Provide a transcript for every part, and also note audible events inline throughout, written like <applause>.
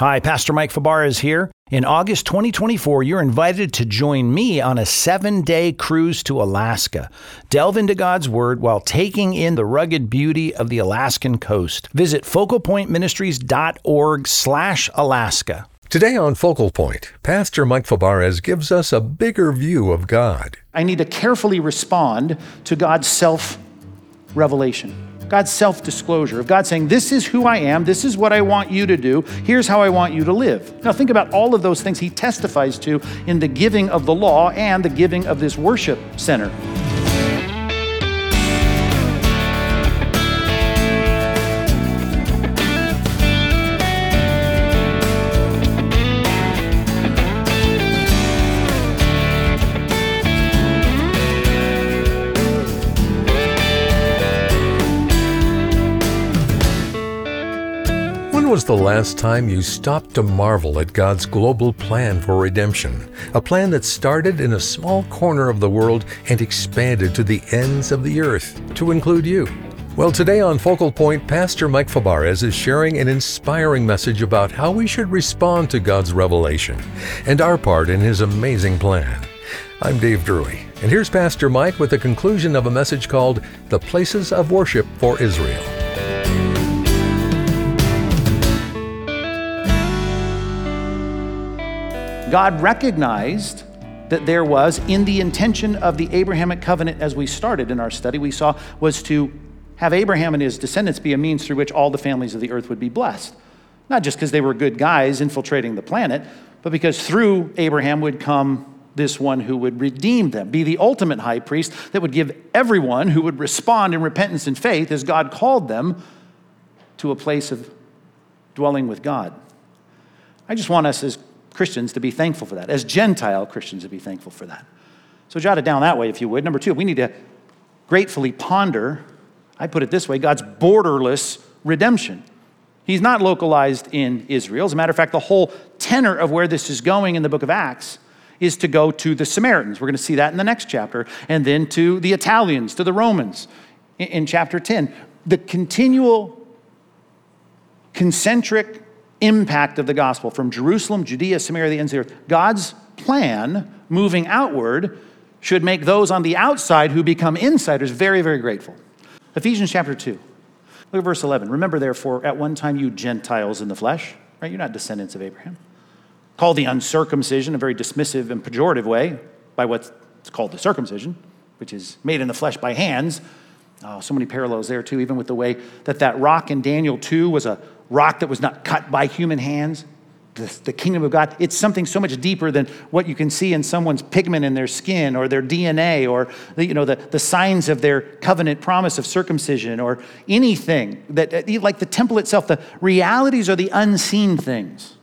Hi, Pastor Mike Fabarez is here. In August 2024, you're invited to join me on a seven day cruise to Alaska. Delve into God's Word while taking in the rugged beauty of the Alaskan coast. Visit focalpointministries.org slash Alaska. Today on Focal Point, Pastor Mike Fabarez gives us a bigger view of God. I need to carefully respond to God's self revelation. God's self disclosure, of God saying, This is who I am, this is what I want you to do, here's how I want you to live. Now, think about all of those things he testifies to in the giving of the law and the giving of this worship center. Was the last time you stopped to marvel at God's global plan for redemption? A plan that started in a small corner of the world and expanded to the ends of the earth to include you. Well, today on Focal Point, Pastor Mike Fabarez is sharing an inspiring message about how we should respond to God's revelation and our part in His amazing plan. I'm Dave Drury, and here's Pastor Mike with the conclusion of a message called The Places of Worship for Israel. God recognized that there was, in the intention of the Abrahamic covenant, as we started in our study, we saw was to have Abraham and his descendants be a means through which all the families of the earth would be blessed. Not just because they were good guys infiltrating the planet, but because through Abraham would come this one who would redeem them, be the ultimate high priest that would give everyone who would respond in repentance and faith, as God called them, to a place of dwelling with God. I just want us as Christians to be thankful for that, as Gentile Christians to be thankful for that. So jot it down that way, if you would. Number two, we need to gratefully ponder, I put it this way, God's borderless redemption. He's not localized in Israel. As a matter of fact, the whole tenor of where this is going in the book of Acts is to go to the Samaritans. We're going to see that in the next chapter, and then to the Italians, to the Romans in, chapter 10. The continual concentric impact of the gospel from Jerusalem, Judea, Samaria, the ends of the earth. God's plan moving outward should make those on the outside who become insiders very, very grateful. Ephesians chapter 2. Look at verse 11. Remember, therefore, at one time you Gentiles in the flesh, right? You're not descendants of Abraham. Called the uncircumcision, a very dismissive and pejorative way, by what's called the circumcision, which is made in the flesh by hands. Oh, so many parallels there, too, even with the way that that rock in Daniel 2 was a rock that was not cut by human hands. The, the, kingdom of God, it's something so much deeper than what you can see in someone's pigment in their skin or their DNA or the, you know, the, the signs of their covenant promise of circumcision or anything that, like the temple itself, the realities are the unseen things.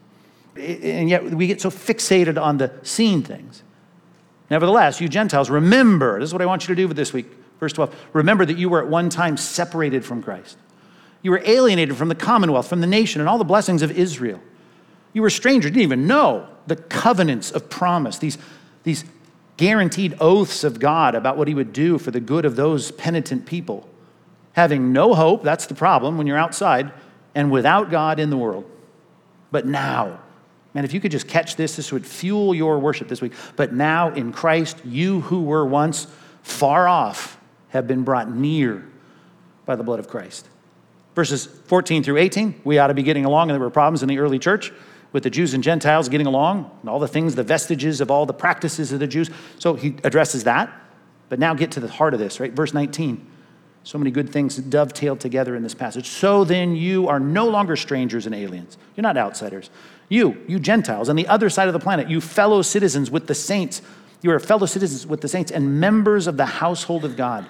And yet we get so fixated on the seen things. Nevertheless, you Gentiles, remember, this is what I want you to do for this week, verse 12. Remember that you were at one time separated from Christ you were alienated from the commonwealth, from the nation, and all the blessings of Israel. You were strangers, didn't even know the covenants of promise, these, these guaranteed oaths of God about what He would do for the good of those penitent people. Having no hope, that's the problem when you're outside, and without God in the world. But now, man, if you could just catch this, this would fuel your worship this week. But now in Christ, you who were once far off have been brought near by the blood of Christ. Verses 14 through 18, we ought to be getting along, and there were problems in the early church with the Jews and Gentiles getting along, and all the things, the vestiges of all the practices of the Jews. So he addresses that. But now get to the heart of this, right? Verse 19. So many good things dovetailed together in this passage. So then you are no longer strangers and aliens. You're not outsiders. You, you Gentiles, on the other side of the planet, you fellow citizens with the saints. You are fellow citizens with the saints and members of the household of God.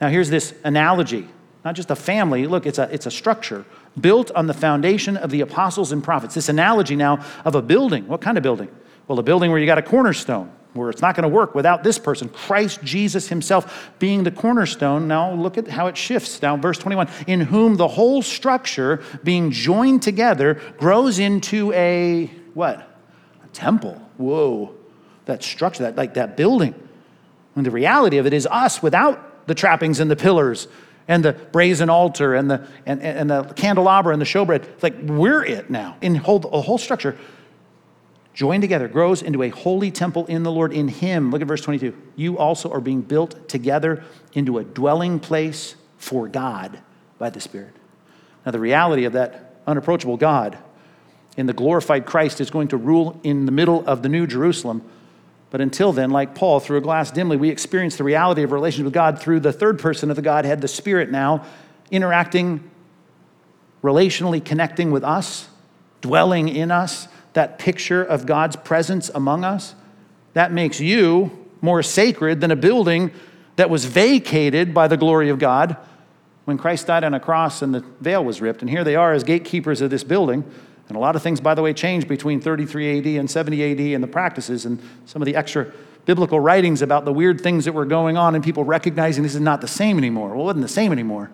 Now, here's this analogy not just a family. Look, it's a, it's a structure built on the foundation of the apostles and prophets. This analogy now of a building. What kind of building? Well, a building where you got a cornerstone, where it's not going to work without this person, Christ Jesus himself being the cornerstone. Now look at how it shifts. Now, verse 21 in whom the whole structure being joined together grows into a what? A temple. Whoa. That structure, that like that building. And the reality of it is us without the trappings and the pillars and the brazen altar and the, and, and the candelabra and the showbread. It's like we're it now. In whole, the whole structure, joined together, grows into a holy temple in the Lord. In Him, look at verse 22. You also are being built together into a dwelling place for God by the Spirit. Now, the reality of that unapproachable God in the glorified Christ is going to rule in the middle of the New Jerusalem. But until then, like Paul, through a glass dimly, we experience the reality of relationship with God through the third person of the Godhead, the Spirit now, interacting, relationally connecting with us, dwelling in us, that picture of God's presence among us. That makes you more sacred than a building that was vacated by the glory of God when Christ died on a cross and the veil was ripped. And here they are as gatekeepers of this building. And a lot of things, by the way, changed between 33 AD and 70 AD and the practices and some of the extra biblical writings about the weird things that were going on and people recognizing this is not the same anymore. Well, it wasn't the same anymore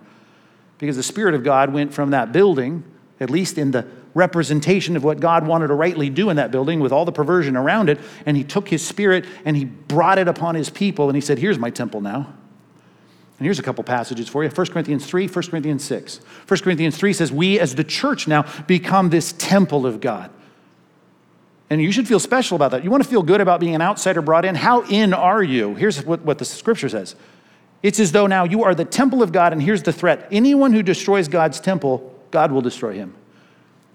because the Spirit of God went from that building, at least in the representation of what God wanted to rightly do in that building with all the perversion around it, and He took His Spirit and He brought it upon His people and He said, Here's my temple now. And here's a couple passages for you 1 Corinthians 3, 1 Corinthians 6. 1 Corinthians 3 says, We as the church now become this temple of God. And you should feel special about that. You want to feel good about being an outsider brought in? How in are you? Here's what, what the scripture says it's as though now you are the temple of God, and here's the threat anyone who destroys God's temple, God will destroy him.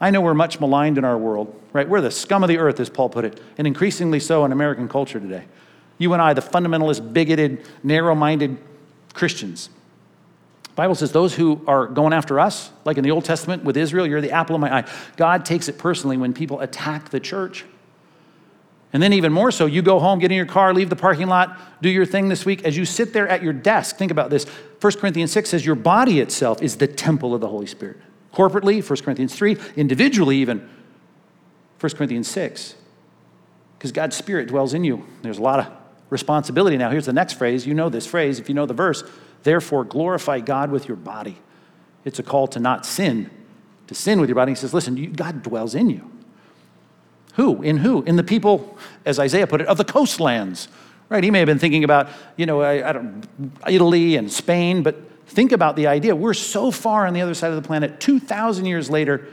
I know we're much maligned in our world, right? We're the scum of the earth, as Paul put it, and increasingly so in American culture today. You and I, the fundamentalist, bigoted, narrow minded Christians. The Bible says those who are going after us, like in the Old Testament with Israel, you're the apple of my eye. God takes it personally when people attack the church. And then, even more so, you go home, get in your car, leave the parking lot, do your thing this week. As you sit there at your desk, think about this. 1 Corinthians 6 says your body itself is the temple of the Holy Spirit. Corporately, 1 Corinthians 3, individually, even 1 Corinthians 6. Because God's Spirit dwells in you. There's a lot of responsibility. Now, here's the next phrase. You know this phrase if you know the verse. Therefore, glorify God with your body. It's a call to not sin, to sin with your body. He says, listen, you, God dwells in you. Who? In who? In the people, as Isaiah put it, of the coastlands. Right? He may have been thinking about, you know, I, I don't, Italy and Spain, but think about the idea. We're so far on the other side of the planet, 2,000 years later,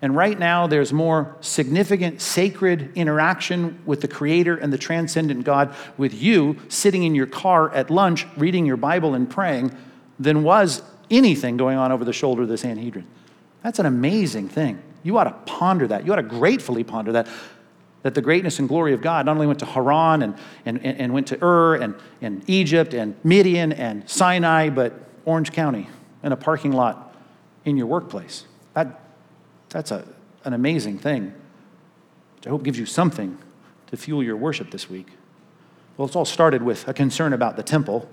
and right now, there's more significant sacred interaction with the Creator and the transcendent God with you sitting in your car at lunch, reading your Bible and praying, than was anything going on over the shoulder of the Sanhedrin. That's an amazing thing. You ought to ponder that. You ought to gratefully ponder that. That the greatness and glory of God not only went to Haran and, and, and went to Ur and, and Egypt and Midian and Sinai, but Orange County in a parking lot in your workplace. That, that's a, an amazing thing, which I hope gives you something to fuel your worship this week. Well, it's all started with a concern about the temple,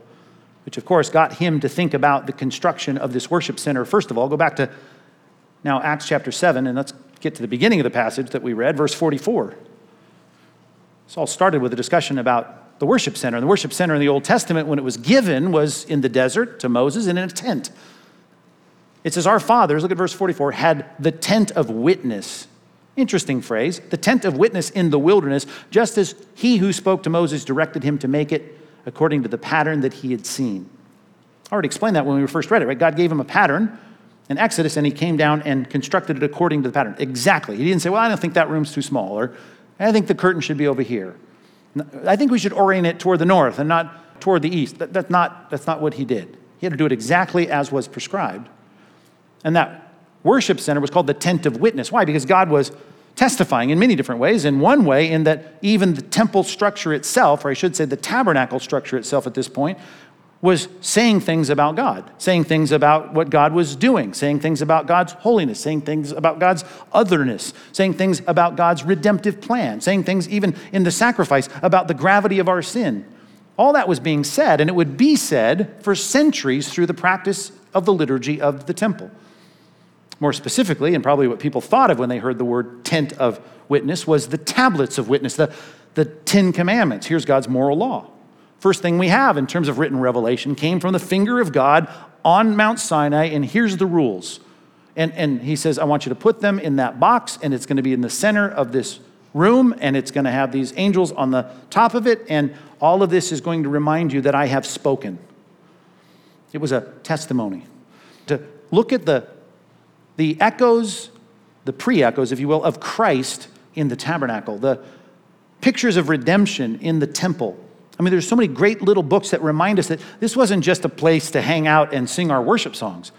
which of course got him to think about the construction of this worship center. First of all, go back to now Acts chapter 7, and let's get to the beginning of the passage that we read, verse 44. This all started with a discussion about the worship center. And the worship center in the Old Testament, when it was given, was in the desert to Moses in a tent. It says, Our fathers, look at verse 44, had the tent of witness. Interesting phrase. The tent of witness in the wilderness, just as he who spoke to Moses directed him to make it according to the pattern that he had seen. I already explained that when we first read it, right? God gave him a pattern in Exodus and he came down and constructed it according to the pattern. Exactly. He didn't say, Well, I don't think that room's too small, or I think the curtain should be over here. I think we should orient it toward the north and not toward the east. That, that's, not, that's not what he did. He had to do it exactly as was prescribed. And that worship center was called the tent of witness. Why? Because God was testifying in many different ways. In one way, in that even the temple structure itself, or I should say the tabernacle structure itself at this point, was saying things about God, saying things about what God was doing, saying things about God's holiness, saying things about God's otherness, saying things about God's redemptive plan, saying things even in the sacrifice about the gravity of our sin. All that was being said, and it would be said for centuries through the practice of the liturgy of the temple. More specifically, and probably what people thought of when they heard the word tent of witness, was the tablets of witness, the, the Ten Commandments. Here's God's moral law. First thing we have in terms of written revelation came from the finger of God on Mount Sinai, and here's the rules. And, and he says, I want you to put them in that box, and it's going to be in the center of this room, and it's going to have these angels on the top of it, and all of this is going to remind you that I have spoken. it was a testimony. To look at the, the echoes, the pre echoes, if you will, of Christ in the tabernacle, the pictures of redemption in the temple. I mean, there's so many great little books that remind us that this wasn't just a place to hang out and sing our worship songs.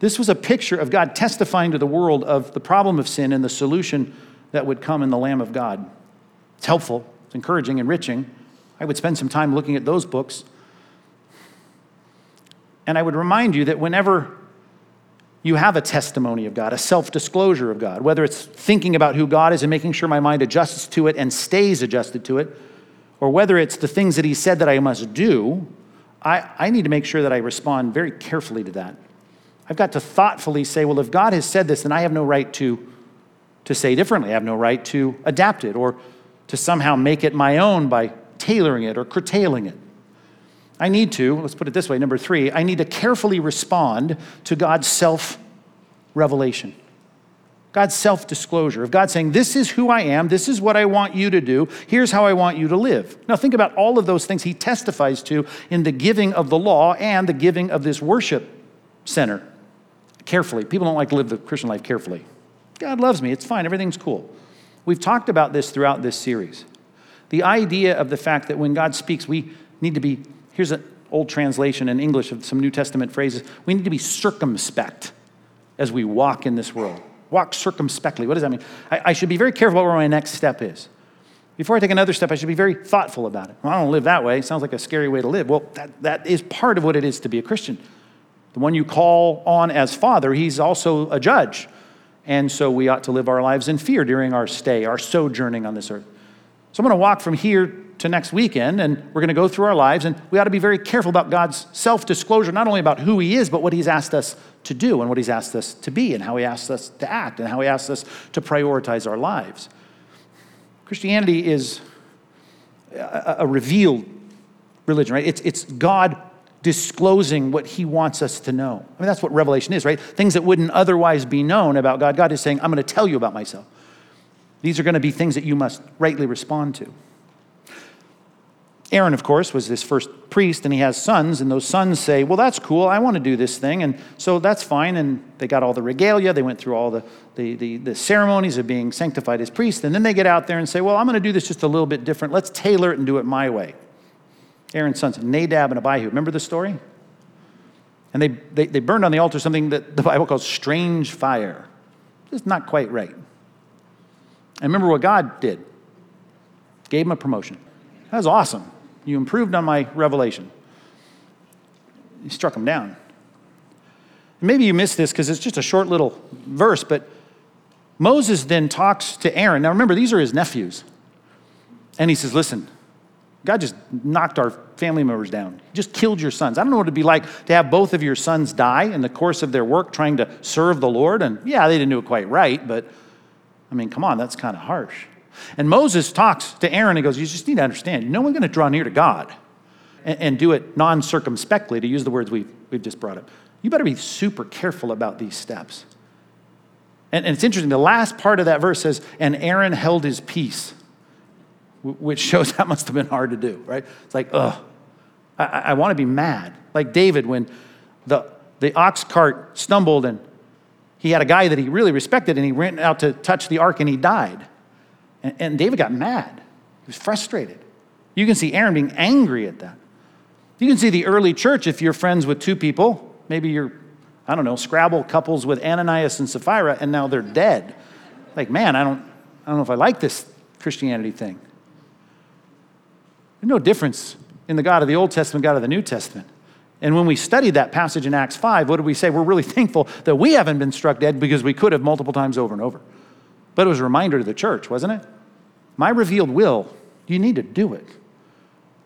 This was a picture of God testifying to the world of the problem of sin and the solution that would come in the Lamb of God. It's helpful, it's encouraging, enriching. I would spend some time looking at those books. And I would remind you that whenever you have a testimony of God, a self disclosure of God, whether it's thinking about who God is and making sure my mind adjusts to it and stays adjusted to it, or whether it's the things that He said that I must do, I, I need to make sure that I respond very carefully to that. I've got to thoughtfully say, well, if God has said this, then I have no right to, to say differently. I have no right to adapt it or to somehow make it my own by tailoring it or curtailing it. I need to, let's put it this way, number three, I need to carefully respond to God's self revelation. God's self disclosure, of God saying, This is who I am, this is what I want you to do, here's how I want you to live. Now, think about all of those things he testifies to in the giving of the law and the giving of this worship center. Carefully. People don't like to live the Christian life carefully. God loves me, it's fine, everything's cool. We've talked about this throughout this series. The idea of the fact that when God speaks, we need to be, here's an old translation in English of some New Testament phrases, we need to be circumspect as we walk in this world. Walk circumspectly. What does that mean? I, I should be very careful about where my next step is. Before I take another step, I should be very thoughtful about it. Well, I don't live that way. It sounds like a scary way to live. Well, that, that is part of what it is to be a Christian. The one you call on as Father, He's also a judge. And so we ought to live our lives in fear during our stay, our sojourning on this earth. So I'm going to walk from here to next weekend, and we're going to go through our lives, and we ought to be very careful about God's self disclosure, not only about who He is, but what He's asked us to do, and what He's asked us to be, and how He asks us to act, and how He asks us to prioritize our lives. Christianity is a, a revealed religion, right? It's, it's God disclosing what he wants us to know. I mean, that's what revelation is, right? Things that wouldn't otherwise be known about God. God is saying, I'm going to tell you about myself. These are going to be things that you must rightly respond to. Aaron, of course, was this first priest, and he has sons, and those sons say, Well, that's cool. I want to do this thing. And so that's fine. And they got all the regalia. They went through all the, the, the, the ceremonies of being sanctified as priests. And then they get out there and say, Well, I'm going to do this just a little bit different. Let's tailor it and do it my way. Aaron's sons, Nadab and Abihu. Remember the story? And they, they, they burned on the altar something that the Bible calls strange fire. It's not quite right. And remember what God did gave him a promotion. That was awesome. You improved on my revelation. He struck him down. Maybe you missed this because it's just a short little verse, but Moses then talks to Aaron. Now remember, these are his nephews. And he says, Listen, God just knocked our family members down. He just killed your sons. I don't know what it'd be like to have both of your sons die in the course of their work trying to serve the Lord. And yeah, they didn't do it quite right, but I mean, come on, that's kind of harsh. And Moses talks to Aaron and goes, You just need to understand, no one's going to draw near to God and, and do it non circumspectly, to use the words we've, we've just brought up. You better be super careful about these steps. And, and it's interesting, the last part of that verse says, And Aaron held his peace which shows <laughs> that must have been hard to do, right? It's like, ugh, I, I want to be mad. Like David, when the, the ox cart stumbled and he had a guy that he really respected and he went out to touch the ark and he died. And, and David got mad. He was frustrated. You can see Aaron being angry at that. You can see the early church if you're friends with two people, maybe you're, I don't know, Scrabble couples with Ananias and Sapphira, and now they're dead. Like, man, I don't, I don't know if I like this Christianity thing. There's no difference in the God of the Old Testament, God of the New Testament. And when we studied that passage in Acts 5, what did we say? We're really <laughs> thankful that we haven't been struck dead because we could have multiple times over and over. But it was a reminder to the church, wasn't it? My revealed will, you need to do it.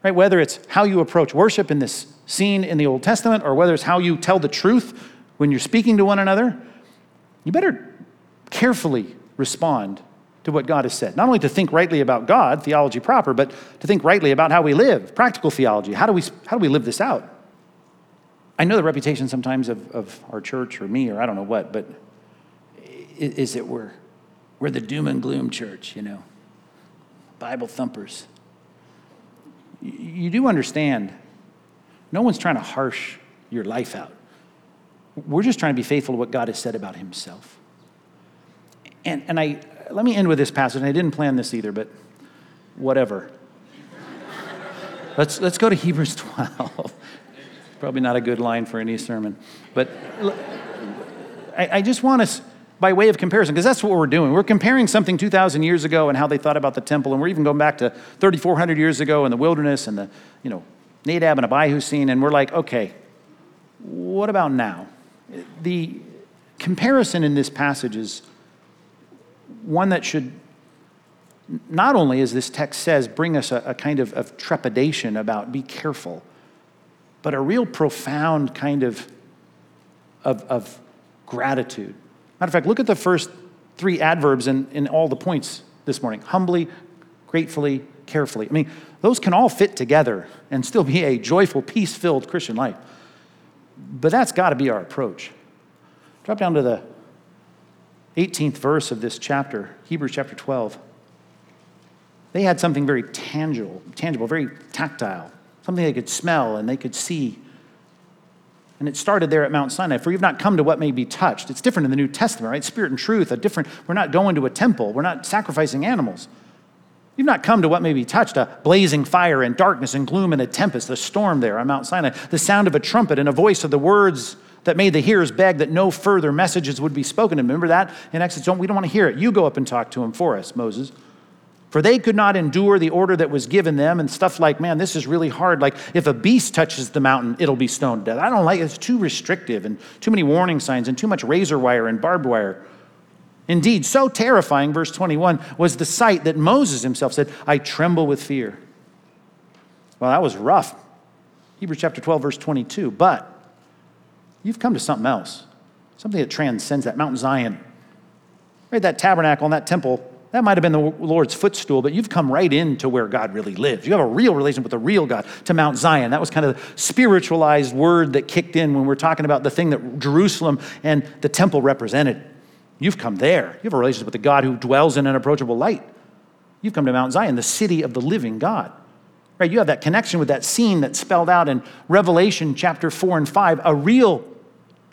Right? Whether it's how you approach worship in this scene in the Old Testament or whether it's how you tell the truth when you're speaking to one another, you better carefully respond to what God has said. Not only to think rightly about God, theology proper, but to think rightly about how we live, practical theology. How do we, how do we live this out? I know the reputation sometimes of, of our church or me or I don't know what, but is it we're, we're the doom and gloom church, you know, Bible thumpers. You do understand, no one's trying to harsh your life out. We're just trying to be faithful to what God has said about himself. And, and I, let me end with this passage. I didn't plan this either, but whatever. <laughs> let's, let's go to Hebrews <laughs> 12. Probably not a good line for any sermon. But I, I just want us, by way of comparison, because that's what we're doing. We're comparing something 2,000 years ago and how they thought about the temple, and we're even going back to 3,400 years ago in the wilderness and the, you know, Nadab and Abihu scene, and we're like, okay, what about now? The comparison in this passage is one that should not only, as this text says, bring us a, a kind of, of trepidation about be careful, but a real profound kind of, of, of gratitude. Matter of fact, look at the first three adverbs in, in all the points this morning humbly, gratefully, carefully. I mean, those can all fit together and still be a joyful, peace filled Christian life. But that's got to be our approach. Drop down to the 18th verse of this chapter, Hebrews chapter 12. They had something very tangible, tangible, very tactile, something they could smell and they could see. And it started there at Mount Sinai. For you've not come to what may be touched. It's different in the New Testament, right? Spirit and truth, a different, we're not going to a temple, we're not sacrificing animals. You've not come to what may be touched a blazing fire and darkness and gloom and a tempest, a storm there on Mount Sinai, the sound of a trumpet and a voice of the words that made the hearers beg that no further messages would be spoken. And remember that in Exodus? Don't, we don't want to hear it. You go up and talk to him for us, Moses. For they could not endure the order that was given them and stuff like, man, this is really hard. Like, if a beast touches the mountain, it'll be stoned to death. I don't like it. It's too restrictive and too many warning signs and too much razor wire and barbed wire. Indeed, so terrifying, verse 21, was the sight that Moses himself said, I tremble with fear. Well, that was rough. Hebrews chapter 12, verse 22. But you've come to something else, something that transcends that. Mount Zion. Right, that tabernacle and that temple, that might have been the Lord's footstool, but you've come right into where God really lives. You have a real relation with the real God to Mount Zion. That was kind of the spiritualized word that kicked in when we're talking about the thing that Jerusalem and the temple represented. You've come there. You have a relationship with the God who dwells in unapproachable light. You've come to Mount Zion, the city of the living God. Right? You have that connection with that scene that's spelled out in Revelation chapter 4 and 5, a real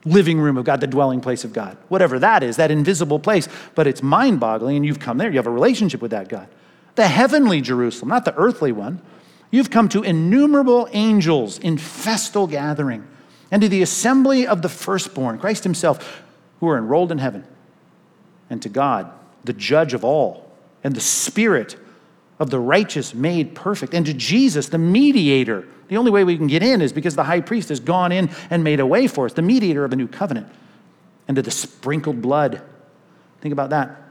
living room of God, the dwelling place of God. Whatever that is, that invisible place, but it's mind-boggling and you've come there. You have a relationship with that God. The heavenly Jerusalem, not the earthly one. You've come to innumerable angels in festal gathering and to the assembly of the firstborn, Christ himself, who are enrolled in heaven and to God, the judge of all, and the Spirit of the righteous made perfect, and to Jesus, the mediator. The only way we can get in is because the high priest has gone in and made a way for us, the mediator of a new covenant, and to the sprinkled blood. Think about that.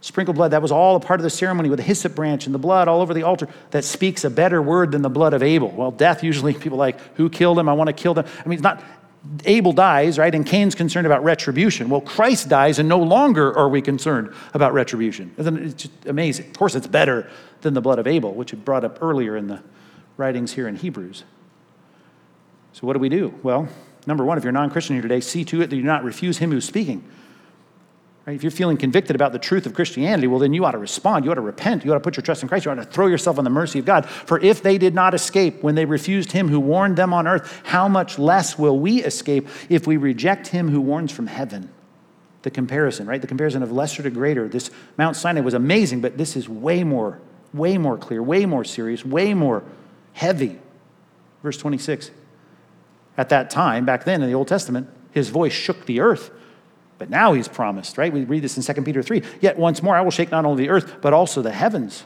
Sprinkled blood, that was all a part of the ceremony with the hyssop branch and the blood all over the altar that speaks a better word than the blood of Abel. Well, death usually people like, who killed him? I want to kill them. I mean, it's not, Abel dies, right? And Cain's concerned about retribution. Well, Christ dies, and no longer are we concerned about retribution. It's just amazing. Of course, it's better than the blood of Abel, which had brought up earlier in the writings here in Hebrews. So, what do we do? Well, number one, if you're non Christian here today, see to it that you do not refuse him who's speaking. Right? If you're feeling convicted about the truth of Christianity, well, then you ought to respond. You ought to repent. You ought to put your trust in Christ. You ought to throw yourself on the mercy of God. For if they did not escape when they refused him who warned them on earth, how much less will we escape if we reject him who warns from heaven? The comparison, right? The comparison of lesser to greater. This Mount Sinai was amazing, but this is way more, way more clear, way more serious, way more heavy. Verse 26. At that time, back then in the Old Testament, his voice shook the earth. But now he's promised, right? We read this in 2 Peter 3. Yet once more I will shake not only the earth, but also the heavens.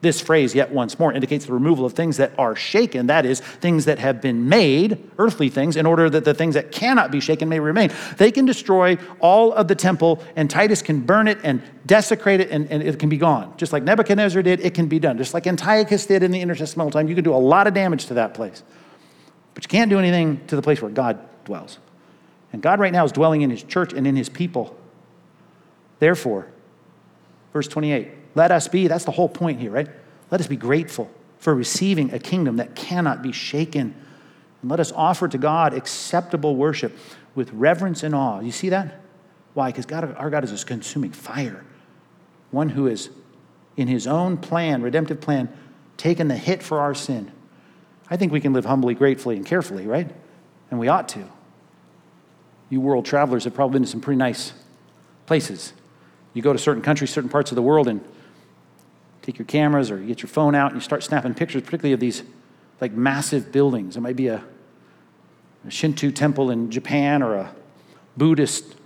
This phrase, yet once more, indicates the removal of things that are shaken, that is, things that have been made, earthly things, in order that the things that cannot be shaken may remain. They can destroy all of the temple, and Titus can burn it and desecrate it, and, and it can be gone. Just like Nebuchadnezzar did, it can be done. Just like Antiochus did in the intertestamental time, you can do a lot of damage to that place. But you can't do anything to the place where God dwells. And God right now is dwelling in his church and in his people. Therefore, verse 28, let us be, that's the whole point here, right? Let us be grateful for receiving a kingdom that cannot be shaken. And let us offer to God acceptable worship with reverence and awe. You see that? Why? Because God, our God is a consuming fire. One who is, in his own plan, redemptive plan, taken the hit for our sin. I think we can live humbly, gratefully, and carefully, right? And we ought to. You world travelers have probably been to some pretty nice places. You go to certain countries, certain parts of the world, and take your cameras or you get your phone out and you start snapping pictures, particularly of these like massive buildings. It might be a, a Shinto temple in Japan or a Buddhist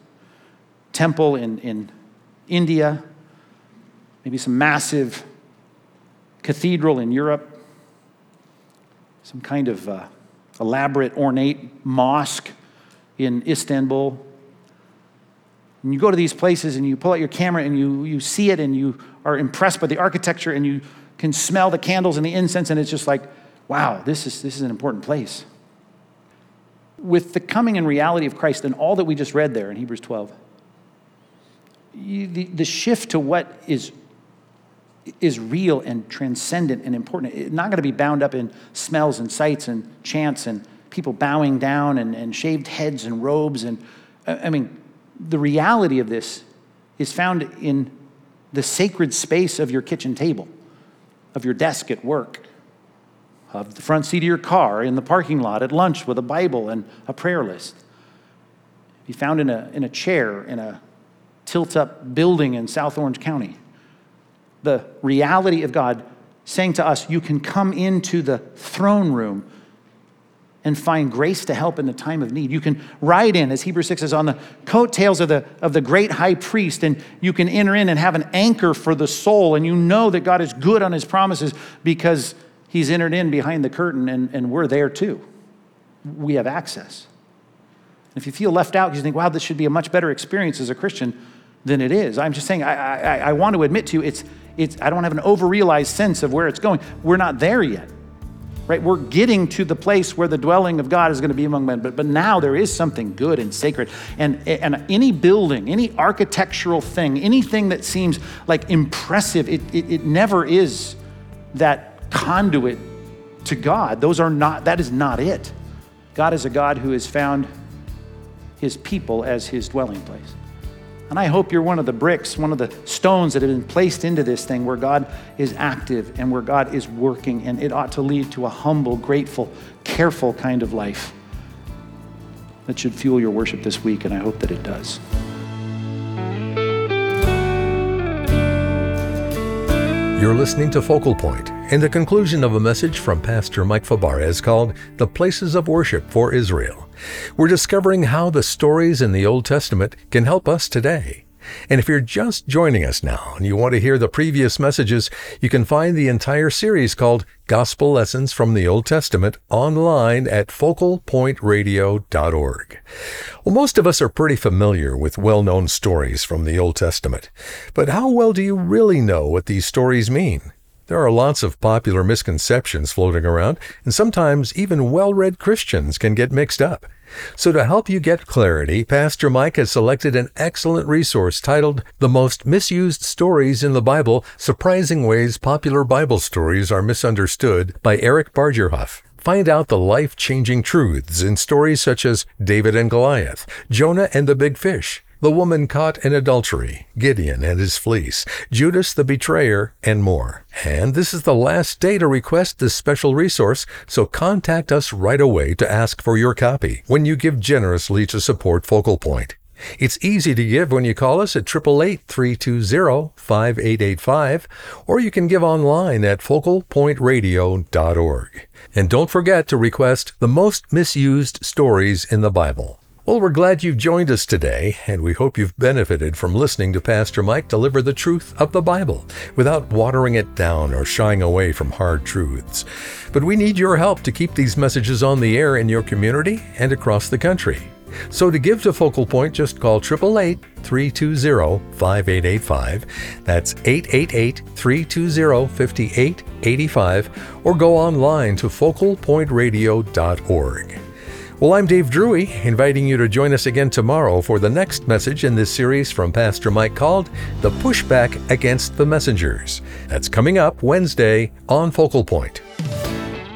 temple in, in India, maybe some massive cathedral in Europe, some kind of uh, elaborate, ornate mosque in Istanbul. And you go to these places and you pull out your camera and you, you see it and you are impressed by the architecture and you can smell the candles and the incense, and it's just like, wow, this is, this is an important place. With the coming and reality of Christ and all that we just read there in Hebrews 12, you, the, the shift to what is, is real and transcendent and important, it's not going to be bound up in smells and sights and chants and people bowing down and, and shaved heads and robes. And I mean, the reality of this is found in the sacred space of your kitchen table, of your desk at work, of the front seat of your car, in the parking lot, at lunch with a Bible and a prayer list. Be found in a, in a chair in a tilt up building in South Orange County. The reality of God saying to us, You can come into the throne room and find grace to help in the time of need. You can ride in, as Hebrews 6 says, on the coattails of the, of the great high priest, and you can enter in and have an anchor for the soul, and you know that God is good on his promises because he's entered in behind the curtain, and, and we're there too. We have access. If you feel left out you think, wow, this should be a much better experience as a Christian than it is, I'm just saying, I, I, I want to admit to you, it's, it's, I don't have an overrealized sense of where it's going. We're not there yet right? We're getting to the place where the dwelling of God is going to be among men. But, but now there is something good and sacred. And, and any building, any architectural thing, anything that seems like impressive, it, it, it never is that conduit to God. Those are not, that is not it. God is a God who has found his people as his dwelling place. And I hope you're one of the bricks, one of the stones that have been placed into this thing where God is active and where God is working, and it ought to lead to a humble, grateful, careful kind of life that should fuel your worship this week, and I hope that it does. You're listening to Focal Point in the conclusion of a message from Pastor Mike Fabarez called The Places of Worship for Israel. We're discovering how the stories in the Old Testament can help us today. And if you're just joining us now and you want to hear the previous messages, you can find the entire series called Gospel Lessons from the Old Testament online at focalpointradio.org. Well, most of us are pretty familiar with well known stories from the Old Testament. But how well do you really know what these stories mean? There are lots of popular misconceptions floating around, and sometimes even well read Christians can get mixed up. So, to help you get clarity, Pastor Mike has selected an excellent resource titled The Most Misused Stories in the Bible Surprising Ways Popular Bible Stories Are Misunderstood by Eric Bargerhoff. Find out the life changing truths in stories such as David and Goliath, Jonah and the Big Fish, the woman caught in adultery, Gideon and his fleece, Judas the betrayer, and more. And this is the last day to request this special resource, so contact us right away to ask for your copy when you give generously to support Focal Point. It's easy to give when you call us at 888-320-5885, or you can give online at focalpointradio.org. And don't forget to request the most misused stories in the Bible. Well, we're glad you've joined us today, and we hope you've benefited from listening to Pastor Mike deliver the truth of the Bible without watering it down or shying away from hard truths. But we need your help to keep these messages on the air in your community and across the country. So to give to Focal Point, just call 888 320 5885. That's 888 320 5885, or go online to focalpointradio.org. Well, I'm Dave Drury, inviting you to join us again tomorrow for the next message in this series from Pastor Mike called The Pushback Against the Messengers. That's coming up Wednesday on Focal Point.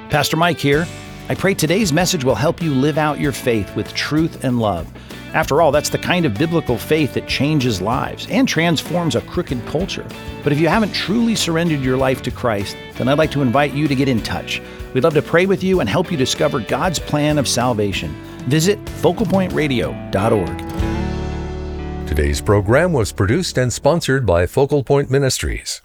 Pastor Mike here. I pray today's message will help you live out your faith with truth and love. After all, that's the kind of biblical faith that changes lives and transforms a crooked culture. But if you haven't truly surrendered your life to Christ, then I'd like to invite you to get in touch. We'd love to pray with you and help you discover God's plan of salvation. Visit focalpointradio.org. Today's program was produced and sponsored by Focal Point Ministries.